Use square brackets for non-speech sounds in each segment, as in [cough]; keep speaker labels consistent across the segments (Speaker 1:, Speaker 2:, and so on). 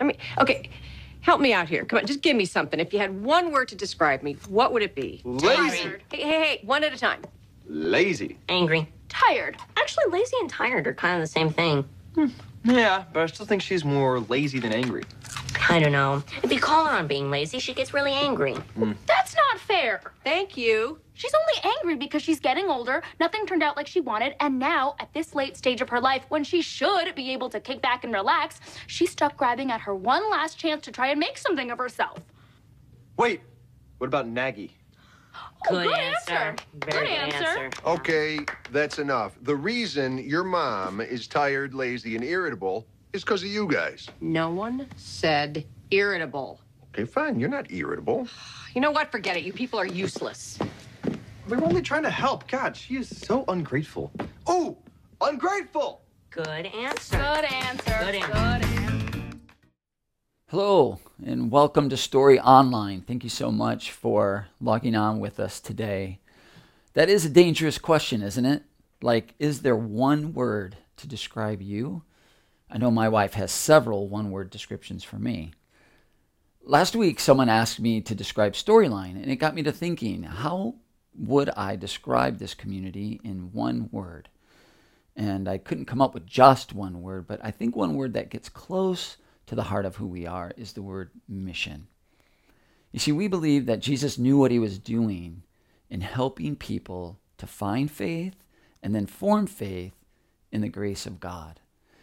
Speaker 1: I mean, okay, help me out here. Come on, just give me something. If you had one word to describe me, what would it be?
Speaker 2: Lazy.
Speaker 1: Hey, hey, hey, one at a time.
Speaker 2: Lazy.
Speaker 3: Angry.
Speaker 4: Tired.
Speaker 3: Actually, lazy and tired are kind of the same thing. Hmm.
Speaker 2: Yeah, but I still think she's more lazy than angry.
Speaker 3: I don't know. If you call her on being lazy, she gets really angry. Hmm.
Speaker 4: That's not fair.
Speaker 1: Thank you.
Speaker 4: She's only angry because she's getting older, nothing turned out like she wanted, and now, at this late stage of her life, when she should be able to kick back and relax, she's stuck grabbing at her one last chance to try and make something of herself.
Speaker 2: Wait, what about Naggy?
Speaker 3: Oh, good,
Speaker 4: good
Speaker 3: answer.
Speaker 4: answer.
Speaker 3: Very
Speaker 4: Good answer.
Speaker 5: Okay, that's enough. The reason your mom is tired, lazy, and irritable is because of you guys.
Speaker 1: No one said irritable.
Speaker 5: Okay, fine. You're not irritable. [sighs]
Speaker 1: You know what? Forget it. You people are useless.
Speaker 2: We're only trying to help. God, she is so ungrateful. Oh, ungrateful!
Speaker 3: Good answer.
Speaker 4: Good answer.
Speaker 3: Good answer.
Speaker 4: answer.
Speaker 6: Hello, and welcome to Storyline. Thank you so much for logging on with us today. That is a dangerous question, isn't it? Like, is there one word to describe you? I know my wife has several one word descriptions for me. Last week, someone asked me to describe Storyline, and it got me to thinking how would I describe this community in one word? And I couldn't come up with just one word, but I think one word that gets close to the heart of who we are is the word mission. You see, we believe that Jesus knew what he was doing in helping people to find faith and then form faith in the grace of God.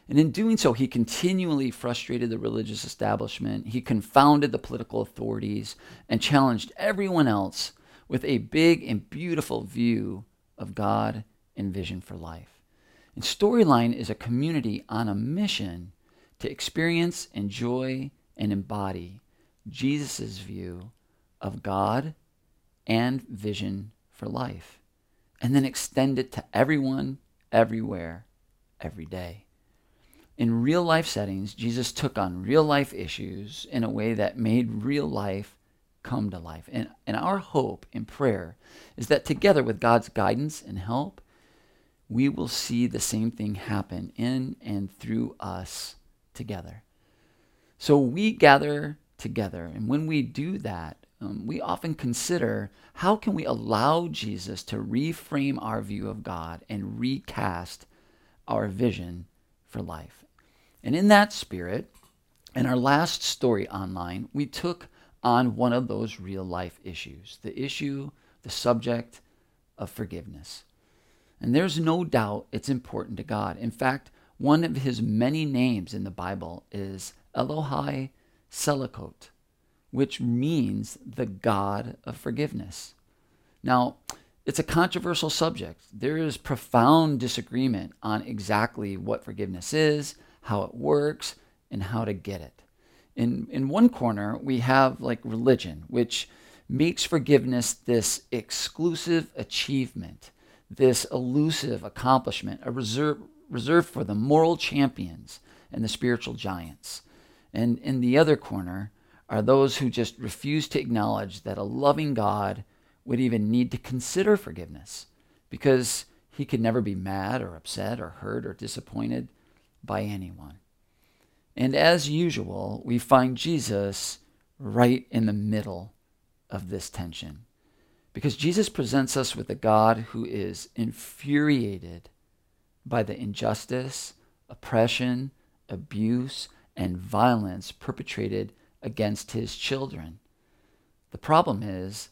Speaker 6: And in doing so, he continually frustrated the religious establishment, he confounded the political authorities, and challenged everyone else with a big and beautiful view of God and vision for life. And Storyline is a community on a mission to experience, enjoy, and embody Jesus' view of God and vision for life, and then extend it to everyone, everywhere, every day. In real life settings, Jesus took on real life issues in a way that made real life come to life. And, and our hope in prayer is that together with God's guidance and help, we will see the same thing happen in and through us together. So we gather together, and when we do that, um, we often consider how can we allow Jesus to reframe our view of God and recast our vision for life. And in that spirit, in our last Storyline, we took on one of those real life issues the issue, the subject of forgiveness. And there's no doubt it's important to God. In fact, one of his many names in the Bible is Elohai Selakot, which means the God of forgiveness. Now, it's a controversial subject. There is profound disagreement on exactly what forgiveness is, how it works, and how to get it. In, in one corner, we have like religion, which makes forgiveness this exclusive achievement, this elusive accomplishment, a reserve, reserved for the moral champions and the spiritual giants. And in the other corner are those who just refuse to acknowledge that a loving God would even need to consider forgiveness because he could never be mad or upset or hurt or disappointed by anyone. And as usual, we find Jesus right in the middle of this tension. Because Jesus presents us with a God who is infuriated by the injustice, oppression, abuse, and violence perpetrated against his children. The problem is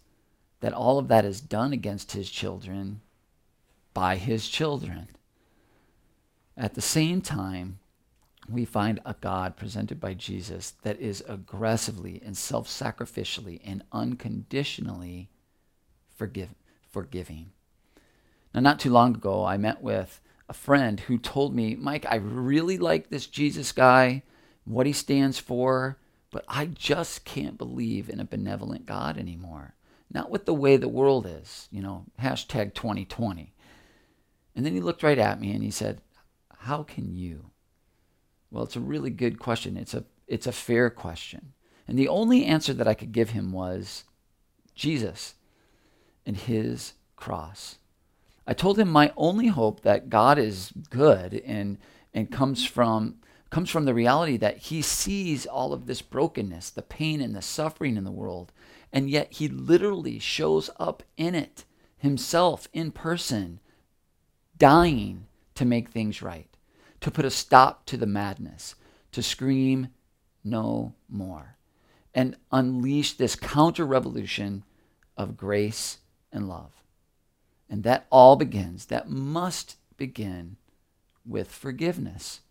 Speaker 6: that all of that is done against his children by his children. At the same time, we find a God presented by Jesus that is aggressively and self sacrificially and unconditionally forgive, forgiving. Now, not too long ago, I met with a friend who told me, Mike, I really like this Jesus guy, what he stands for, but I just can't believe in a benevolent God anymore. Not with the way the world is, you know, hashtag 2020. And then he looked right at me and he said, How can you? Well, it's a really good question. It's a, it's a fair question. And the only answer that I could give him was Jesus and his cross. I told him my only hope that God is good and, and comes from comes from the reality that he sees all of this brokenness, the pain and the suffering in the world, and yet he literally shows up in it himself in person, dying to make things right, to put a stop to the madness, to scream no more, and unleash this counter revolution of grace and love. And that all begins, that must begin with forgiveness.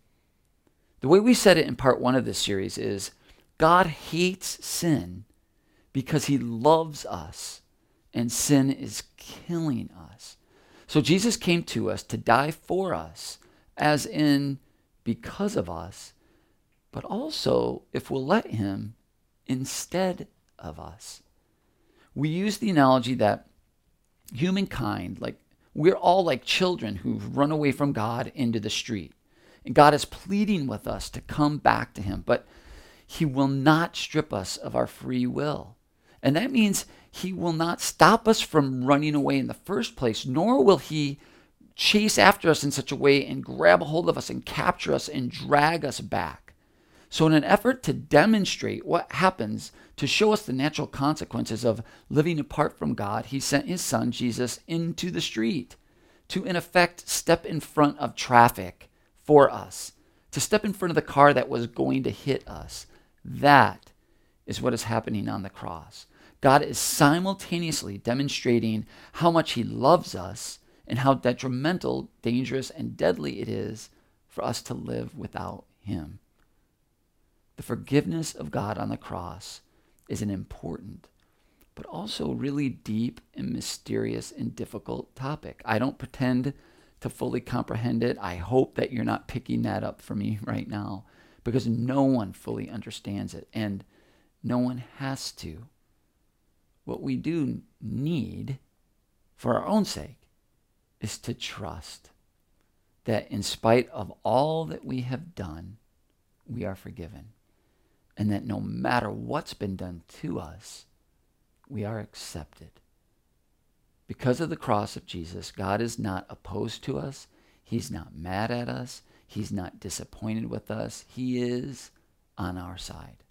Speaker 6: The way we said it in part one of this series is God hates sin because he loves us, and sin is killing us. So Jesus came to us to die for us, as in because of us, but also, if we'll let him, instead of us. We use the analogy that humankind, like we're all like children who've run away from God into the street. And God is pleading with us to come back to Him, but He will not strip us of our free will. And that means He will not stop us from running away in the first place, nor will He chase after us in such a way and grab a hold of us and capture us and drag us back. So, in an effort to demonstrate what happens to show us the natural consequences of living apart from God, he sent his son, Jesus, into the street to, in effect, step in front of traffic for us, to step in front of the car that was going to hit us. That is what is happening on the cross. God is simultaneously demonstrating how much he loves us and how detrimental, dangerous, and deadly it is for us to live without him. The forgiveness of God on the cross is an important, but also really deep and mysterious and difficult topic. I don't pretend to fully comprehend it. I hope that you're not picking that up for me [laughs] right now because no one fully understands it and no one has to. What we do need for our own sake is to trust that in spite of all that we have done, we are forgiven and that no matter what's been done to us, we are accepted. Because of the cross of Jesus, God is not opposed to us. He's not mad at us. He's not disappointed with us. He is on our side.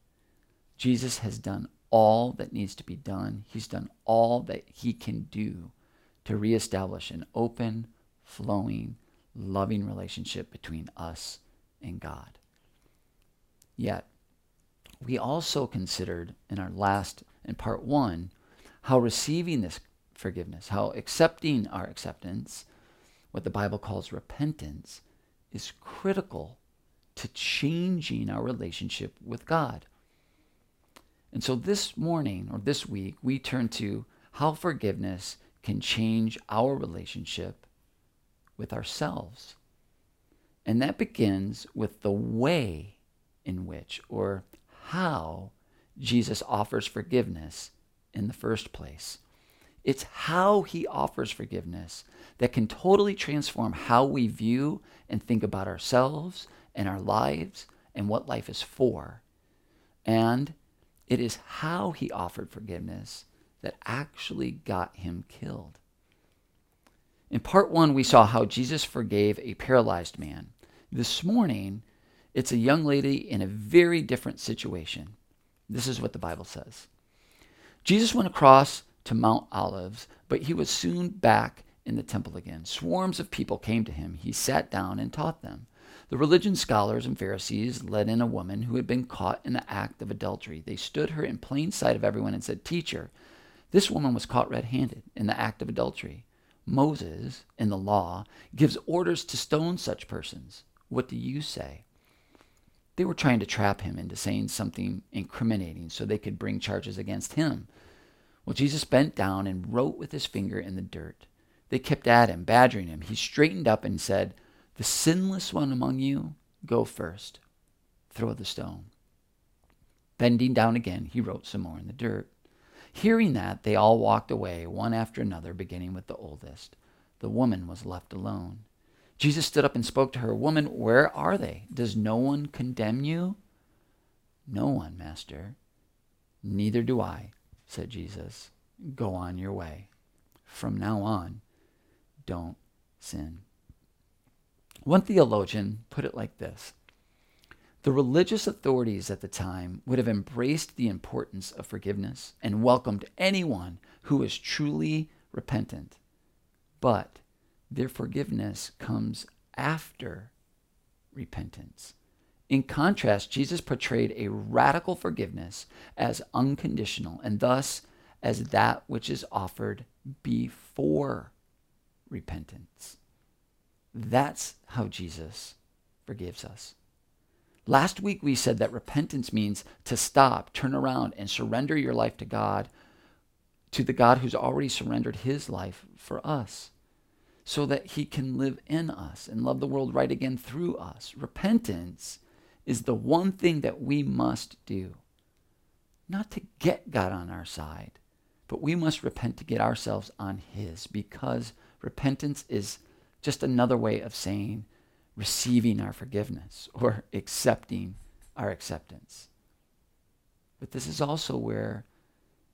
Speaker 6: Jesus has done all that needs to be done. He's done all that he can do to reestablish an open, flowing, loving relationship between us and God. Yet, we also considered in our last, in part one, how receiving this forgiveness, how accepting our acceptance, what the Bible calls repentance, is critical to changing our relationship with God. And so this morning or this week, we turn to how forgiveness can change our relationship with ourselves. And that begins with the way in which, or how Jesus offers forgiveness in the first place. It's how he offers forgiveness that can totally transform how we view and think about ourselves and our lives and what life is for. And it is how he offered forgiveness that actually got him killed. In part one, we saw how Jesus forgave a paralyzed man. This morning, it's a young lady in a very different situation. This is what the Bible says. Jesus went across to Mount Olives, but he was soon back in the temple again. Swarms of people came to him. He sat down and taught them. The religion scholars and Pharisees led in a woman who had been caught in the act of adultery. They stood her in plain sight of everyone and said, Teacher, this woman was caught red handed in the act of adultery. Moses, in the law, gives orders to stone such persons. What do you say? They were trying to trap him into saying something incriminating so they could bring charges against him. Well, Jesus bent down and wrote with his finger in the dirt. They kept at him, badgering him. He straightened up and said, The sinless one among you, go first. Throw the stone. Bending down again, he wrote some more in the dirt. Hearing that, they all walked away, one after another, beginning with the oldest. The woman was left alone. Jesus stood up and spoke to her, Woman, where are they? Does no one condemn you? No one, Master. Neither do I, said Jesus. Go on your way. From now on, don't sin. One theologian put it like this The religious authorities at the time would have embraced the importance of forgiveness and welcomed anyone who was truly repentant. But their forgiveness comes after repentance. In contrast, Jesus portrayed a radical forgiveness as unconditional and thus as that which is offered before repentance. That's how Jesus forgives us. Last week we said that repentance means to stop, turn around, and surrender your life to God, to the God who's already surrendered his life for us, so that he can live in us and love the world right again through us. Repentance is the one thing that we must do. Not to get God on our side, but we must repent to get ourselves on his because repentance is just another way of saying receiving our forgiveness or [laughs] accepting our acceptance. But this is also where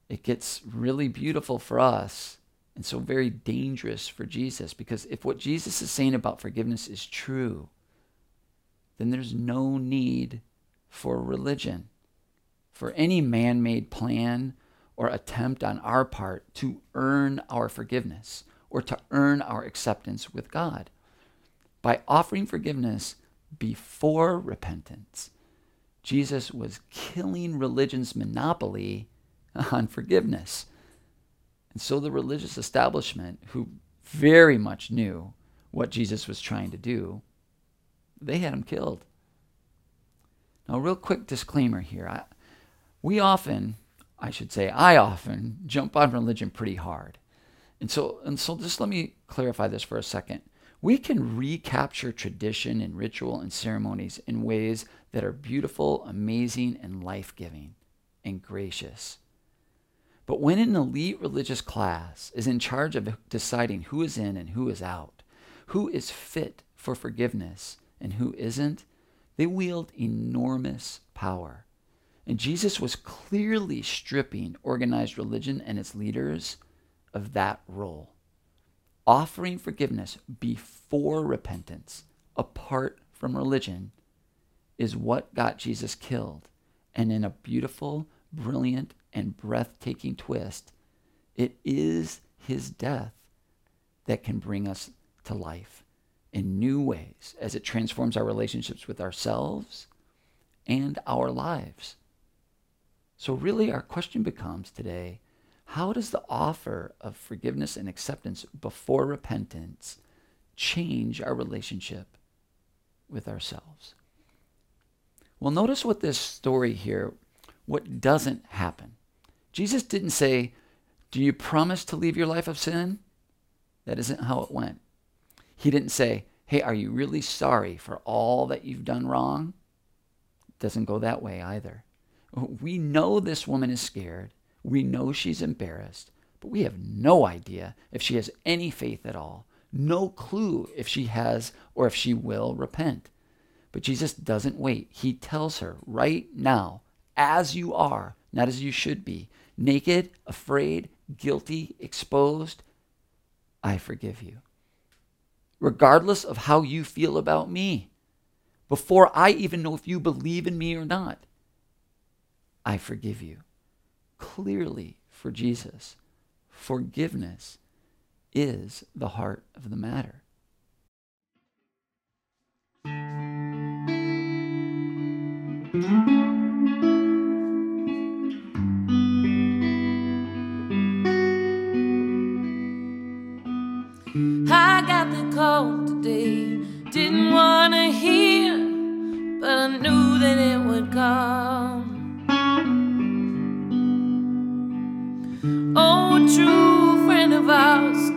Speaker 6: it gets really beautiful for us and so very dangerous for Jesus because if what Jesus is saying about forgiveness is true, then there's no need for religion, for any man made plan or attempt on our part to earn our forgiveness or to earn our acceptance with God by offering forgiveness before repentance. Jesus was killing religion's monopoly [laughs] on forgiveness. And so the religious establishment, who very much knew what Jesus was trying to do, they had him killed. Now, real quick disclaimer here. I, we often, I should say, I often jump on religion pretty hard. And so, and so just let me clarify this for a second we can recapture tradition and ritual and ceremonies in ways that are beautiful, amazing, and life giving and gracious. But when an elite religious class is in charge of deciding who is in and who is out, who is fit for forgiveness and who isn't, they wield enormous power. And Jesus was clearly stripping organized religion and its leaders of that role offering forgiveness before repentance, apart from religion, is what got Jesus killed. And in a beautiful, brilliant, and breathtaking twist, it is his death that can bring us to life in new ways as it transforms our relationships with ourselves and our lives. So, really, our question becomes today how does the offer of forgiveness and acceptance before repentance change our relationship with ourselves? Well, notice what this story here, what doesn't happen. Jesus didn't say, Do you promise to leave your life of sin? That isn't how it went. He didn't say, Hey, are you really sorry for all that you've done wrong? It doesn't go that way either. We know this woman is scared. We know she's embarrassed, but we have no idea if she has any faith at all, no clue if she has or if she will repent. But Jesus doesn't wait. He tells her right now, as you are, not as you should be, naked, afraid, guilty, exposed, I forgive you. Regardless of how you feel about me, before I even know if you believe in me or not, I forgive you clearly for Jesus, forgiveness is the heart of the matter.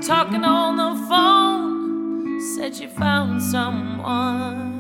Speaker 7: Talking on the phone said she found someone.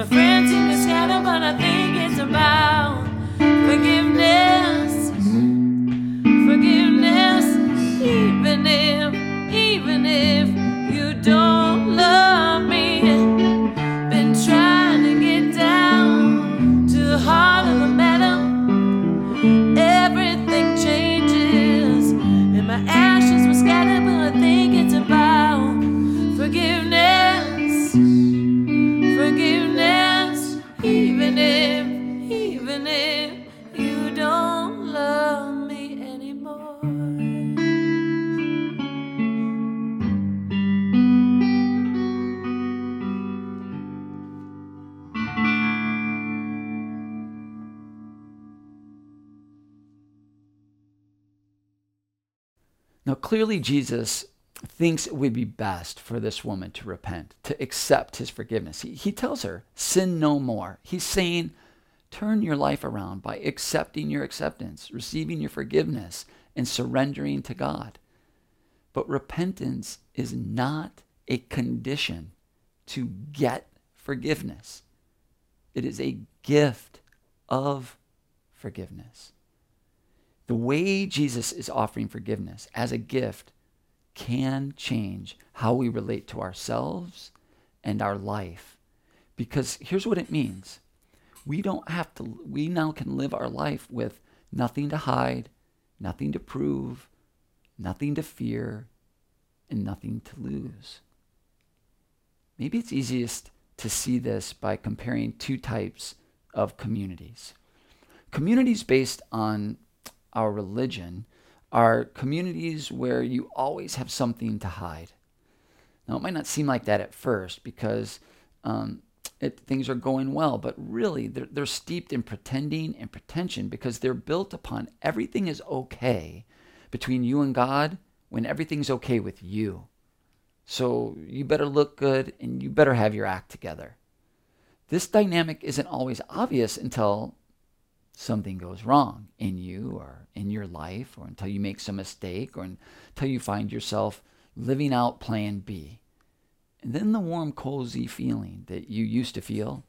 Speaker 7: My friends
Speaker 6: clearly, Jesus thinks it would be best for this woman to repent, to accept his forgiveness. He, he tells her, Sin no more. He's saying, Turn your life around by accepting your acceptance, receiving your forgiveness, and surrendering to God. But repentance is not a condition to get forgiveness, it is a gift of forgiveness. The way Jesus is offering forgiveness as a gift can change how we relate to ourselves and our life. Because here's what it means we don't have to, we now can live our life with nothing to hide, nothing to prove, nothing to fear, and nothing to lose. Maybe it's easiest to see this by comparing two types of communities. Communities based on our religion are communities where you always have something to hide. Now, it might not seem like that at first because um, it, things are going well, but really they're, they're steeped in pretending and pretension because they're built upon everything is okay between you and God when everything's okay with you. So you better look good and you better have your act together. This dynamic isn't always obvious until something goes wrong in you or in your life, or until you make some mistake, or until you find yourself living out plan B. And then the warm, cozy feeling that you used to feel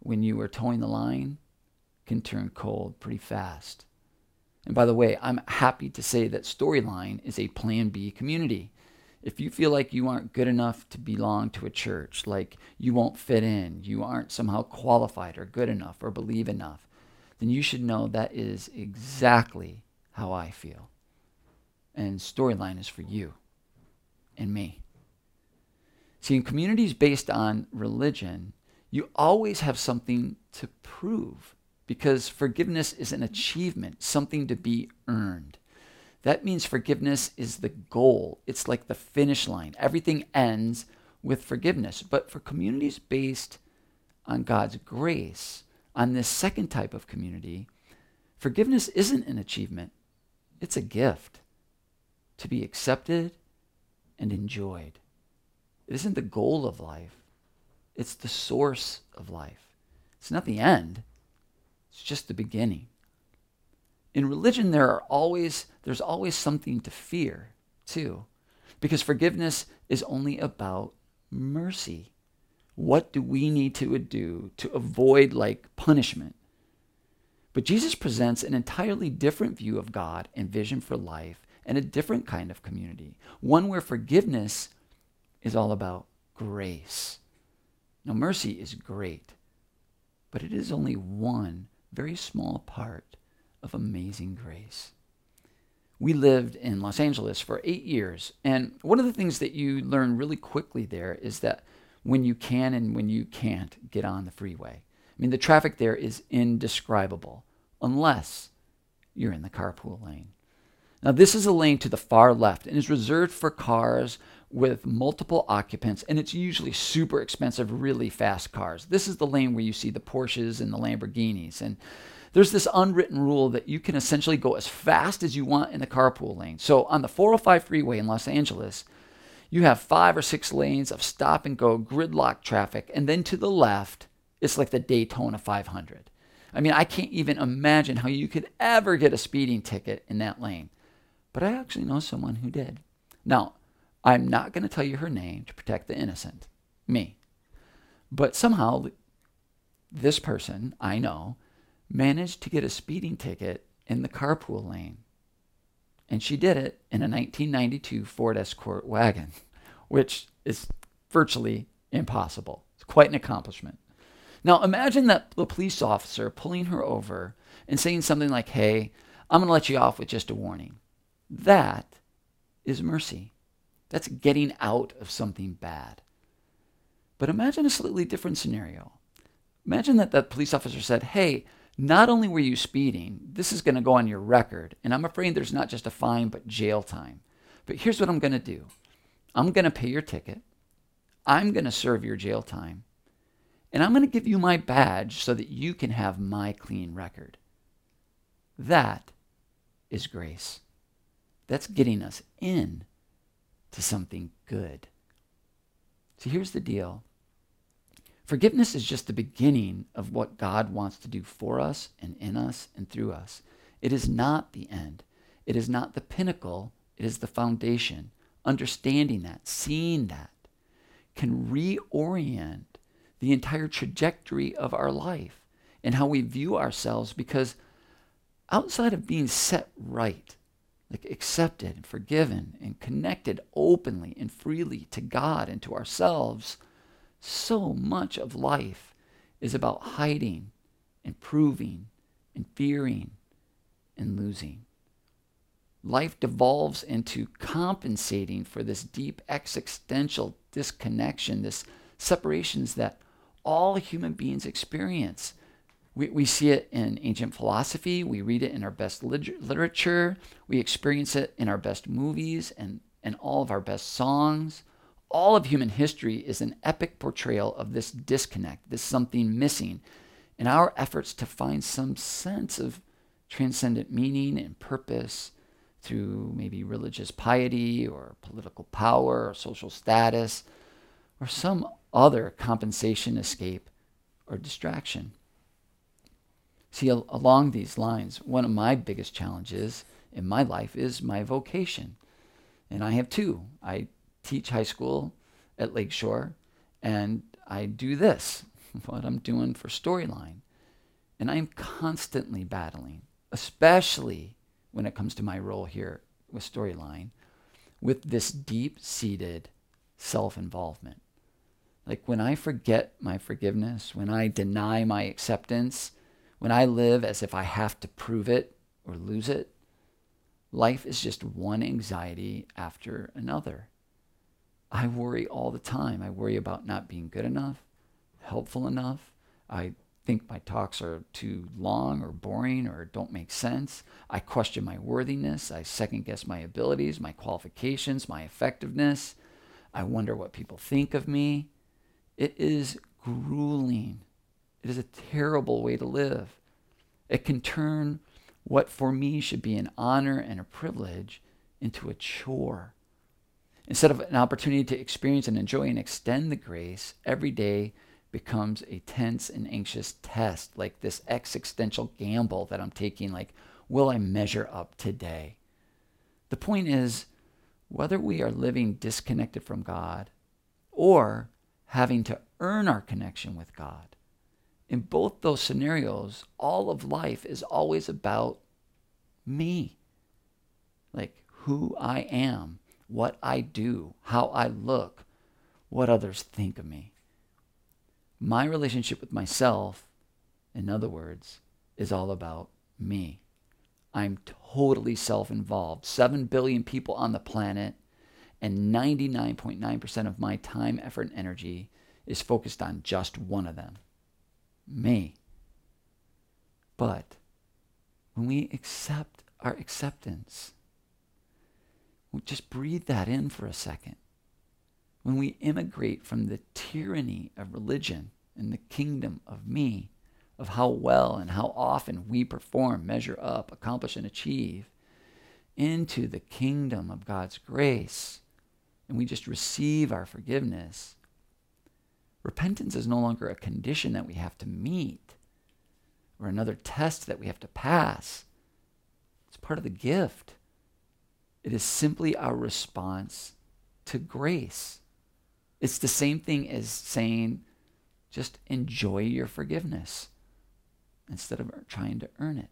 Speaker 6: when you were toeing the line can turn cold pretty fast. And by the way, I'm happy to say that Storyline is a Plan B community. If you feel like you aren't good enough to belong to a church, like you won't fit in, you aren't somehow qualified or good enough or believe enough, then you should know that is exactly how I feel. And Storyline is for you and me. See, in communities based on religion, you always have something to prove because forgiveness is an achievement, something to be earned. That means forgiveness is the goal. It's like the finish line. Everything ends with forgiveness. But for communities based on God's grace, on this second type of community, forgiveness isn't an achievement, it's a gift to be accepted and enjoyed. It isn't the goal of life, it's the source of life. It's not the end, it's just the beginning. In religion there are always there's always something to fear, too. Because forgiveness is only about mercy. What do we need to do to avoid like punishment? But Jesus presents an entirely different view of God and vision for life and a different kind of community, one where forgiveness is all about grace. Now, mercy is great, but it is only one very small part of amazing grace. We lived in Los Angeles for eight years, and one of the things that you learn really quickly there is that when you can and when you can't get on the freeway. I mean, the traffic there is indescribable unless you're in the carpool lane. Now, this is a lane to the far left and is reserved for cars with multiple occupants, and it's usually super expensive, really fast cars. This is the lane where you see the Porsches and the Lamborghinis. And there's this unwritten rule that you can essentially go as fast as you want in the carpool lane. So on the 405 freeway in Los Angeles, you have five or six lanes of stop and go gridlock traffic. And then to the left, it's like the Daytona 500. I mean, I can't even imagine how you could ever get a speeding ticket in that lane. But I actually know someone who did. Now, I'm not going to tell you her name to protect the innocent, me. But somehow, this person I know managed to get a speeding ticket in the carpool lane and she did it in a 1992 Ford Escort wagon, which is virtually impossible. It's quite an accomplishment. Now, imagine that the police officer pulling her over and saying something like, Hey, I'm going to let you off with just a warning. That is mercy. That's getting out of something bad. But imagine a slightly different scenario. Imagine that the police officer said, Hey, not only were you speeding, this is going to go on your record, and I'm afraid there's not just a fine, but jail time. But here's what I'm going to do I'm going to pay your ticket, I'm going to serve your jail time, and I'm going to give you my badge so that you can have my clean record. That is grace. That's getting us in to something good. So here's the deal Forgiveness is just the beginning of what God wants to do for us and in us and through us. It is not the end. It is not the pinnacle. It is the foundation. Understanding that, seeing that, can reorient the entire trajectory of our life and how we view ourselves because outside of being set right, like accepted and forgiven and connected openly and freely to God and to ourselves, so much of life is about hiding and proving and fearing and losing. Life devolves into compensating for this deep existential disconnection, this separations that all human beings experience. We, we see it in ancient philosophy, we read it in our best literature, we experience it in our best movies and, and all of our best songs all of human history is an epic portrayal of this disconnect, this something missing, in our efforts to find some sense of transcendent meaning and purpose through maybe religious piety or political power or social status or some other compensation, escape, or distraction. See, al- along these lines, one of my biggest challenges in my life is my vocation. And I have two. I teach high school at Lakeshore, and I do this, [laughs] what I'm doing for Storyline. And I'm constantly battling, especially when it comes to my role here with Storyline, with this deep seated self involvement. Like when I forget my forgiveness, when I deny my acceptance, when I live as if I have to prove it or lose it, life is just one anxiety after another. I worry all the time. I worry about not being good enough, helpful enough. I think my talks are too long or boring or don't make sense. I question my worthiness. I second guess my abilities, my qualifications, my effectiveness. I wonder what people think of me. It is grueling. It is a terrible way to live. It can turn what for me should be an honor and a privilege into a chore. Instead of an opportunity to experience and enjoy and extend the grace, every day becomes a tense and anxious test, like this existential gamble that I'm taking, like, will I measure up today? The point is, whether we are living disconnected from God or having to earn our connection with God, in both those scenarios, all of life is always about me. Like who I am, what I do, how I look, what others think of me. My relationship with myself, in other words, is all about me. I'm totally self involved. 7 billion people on the planet, and 99.9% of my time, effort, and energy is focused on just one of them me. But when we accept our acceptance, just breathe that in for a second. When we immigrate from the tyranny of religion and the kingdom of me, of how well and how often we perform, measure up, accomplish, and achieve, into the kingdom of God's grace, and we just receive our forgiveness, repentance is no longer a condition that we have to meet or another test that we have to pass. It's part of the gift. It is simply our response to grace. It's the same thing as saying, just enjoy your forgiveness instead of trying to earn it.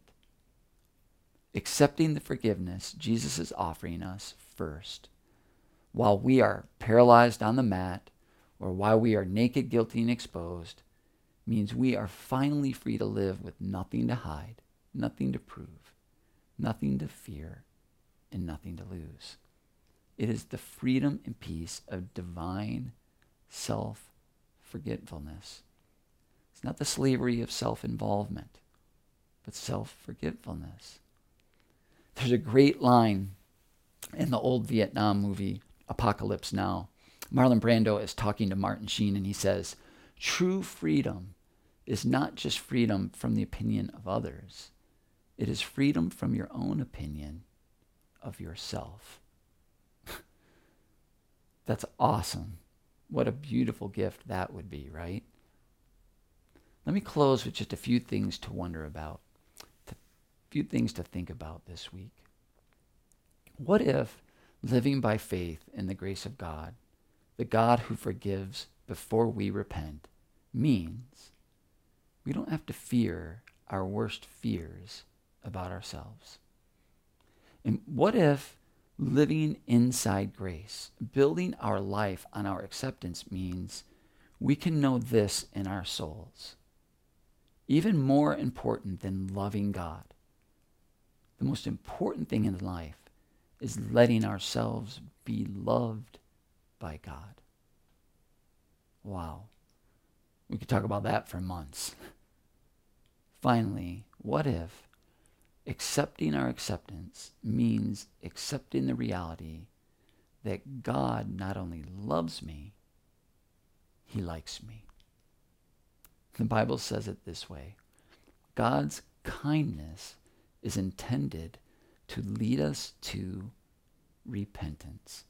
Speaker 6: Accepting the forgiveness Jesus is offering us first, while we are paralyzed on the mat or while we are naked, guilty, and exposed, means we are finally free to live with nothing to hide, nothing to prove, nothing to fear, and nothing to lose. It is the freedom and peace of divine self forgetfulness. It's not the slavery of self involvement, but self forgetfulness. There's a great line in the old Vietnam movie, Apocalypse Now. Marlon Brando is talking to Martin Sheen and he says, True freedom is not just freedom from the opinion of others, it is freedom from your own opinion of yourself. [laughs] That's awesome. What a beautiful gift that would be, right? Let me close with just a few things to wonder about, a few things to think about this week. What if living by faith in the grace of God, the God who forgives before we repent, means we don't have to fear our worst fears about ourselves? And what if living inside grace, building our life on our acceptance means we can know this in our souls. Even more important than loving God, the most important thing in life is letting ourselves be loved by God. Wow. We could talk about that for months. [laughs] Finally, what if accepting our acceptance means accepting the reality that God not only loves me, he likes me. The Bible says it this way God's kindness is intended to lead us to repentance.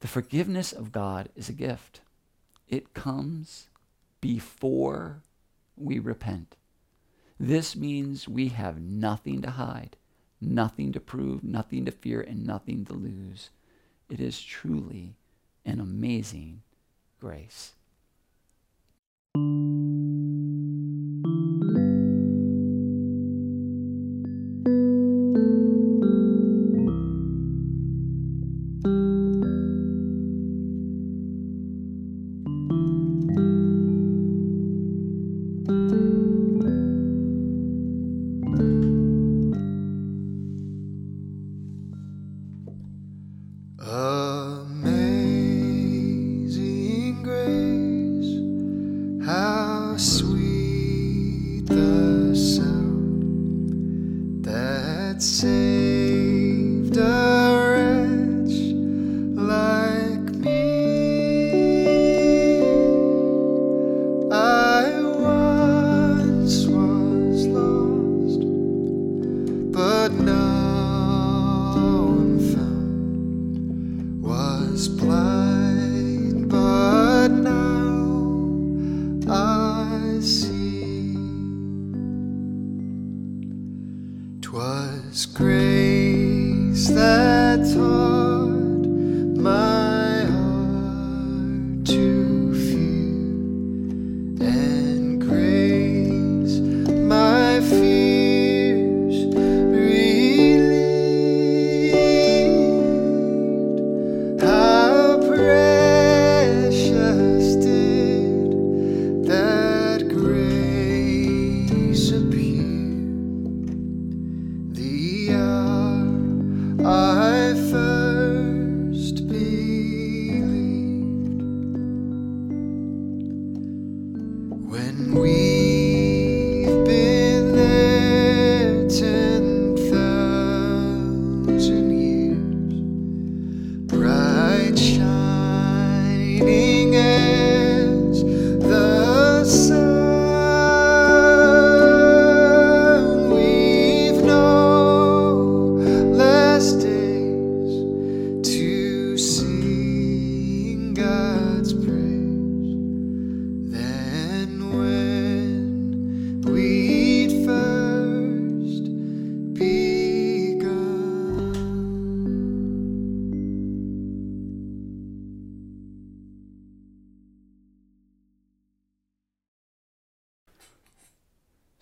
Speaker 6: The forgiveness of God is a gift, it comes before we repent. This means we have nothing to hide, nothing to prove, nothing to fear, and nothing to lose. It is truly an amazing grace.
Speaker 8: Amazing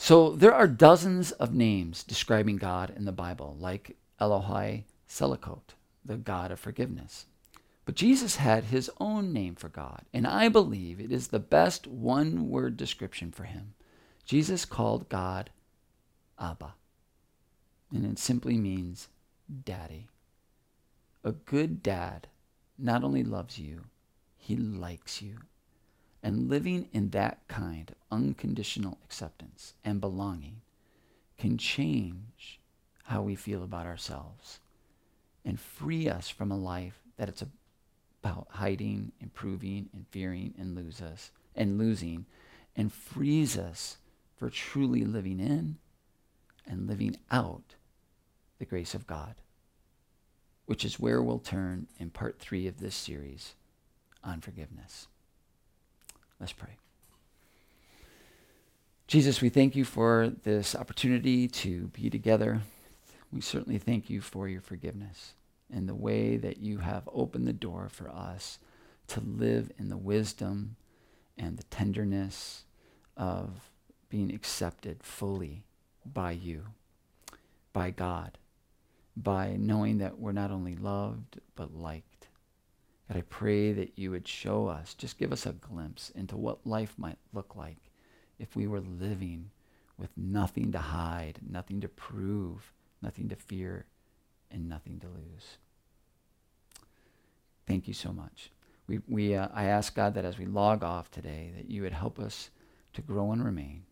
Speaker 6: So there are dozens of names describing God in the Bible, like Elohai Selakot, the God of forgiveness. But Jesus had his own name for God, and I believe it is the best one word description for him. Jesus called God Abba, and it simply means daddy. A good dad not only loves you, he likes you. And living in that kind of unconditional acceptance and belonging can change how we feel about ourselves and free us from a life that it's about hiding, improving, and fearing and lose us and losing, and frees us for truly living in and living out the grace of God, which is where we'll turn in part three of this series on forgiveness. Let's pray. Jesus, we thank you for this opportunity to be together. We certainly thank you for your forgiveness and the way that you have opened the door for us to live in the wisdom and the tenderness of being accepted fully by you, by God, by knowing that we're not only loved, but liked. God, I pray that you would show us, just give us a glimpse into what life might look like if we were living with nothing to hide, nothing to prove, nothing to fear, and nothing to lose. Thank you so much. We, we, uh, I ask God that as we log off today, that you would help us to grow and remain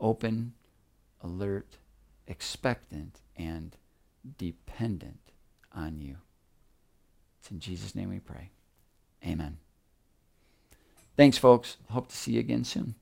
Speaker 6: open, alert, expectant, and dependent on you. It's in Jesus' name we pray. Amen. Thanks, folks. Hope to see you again soon.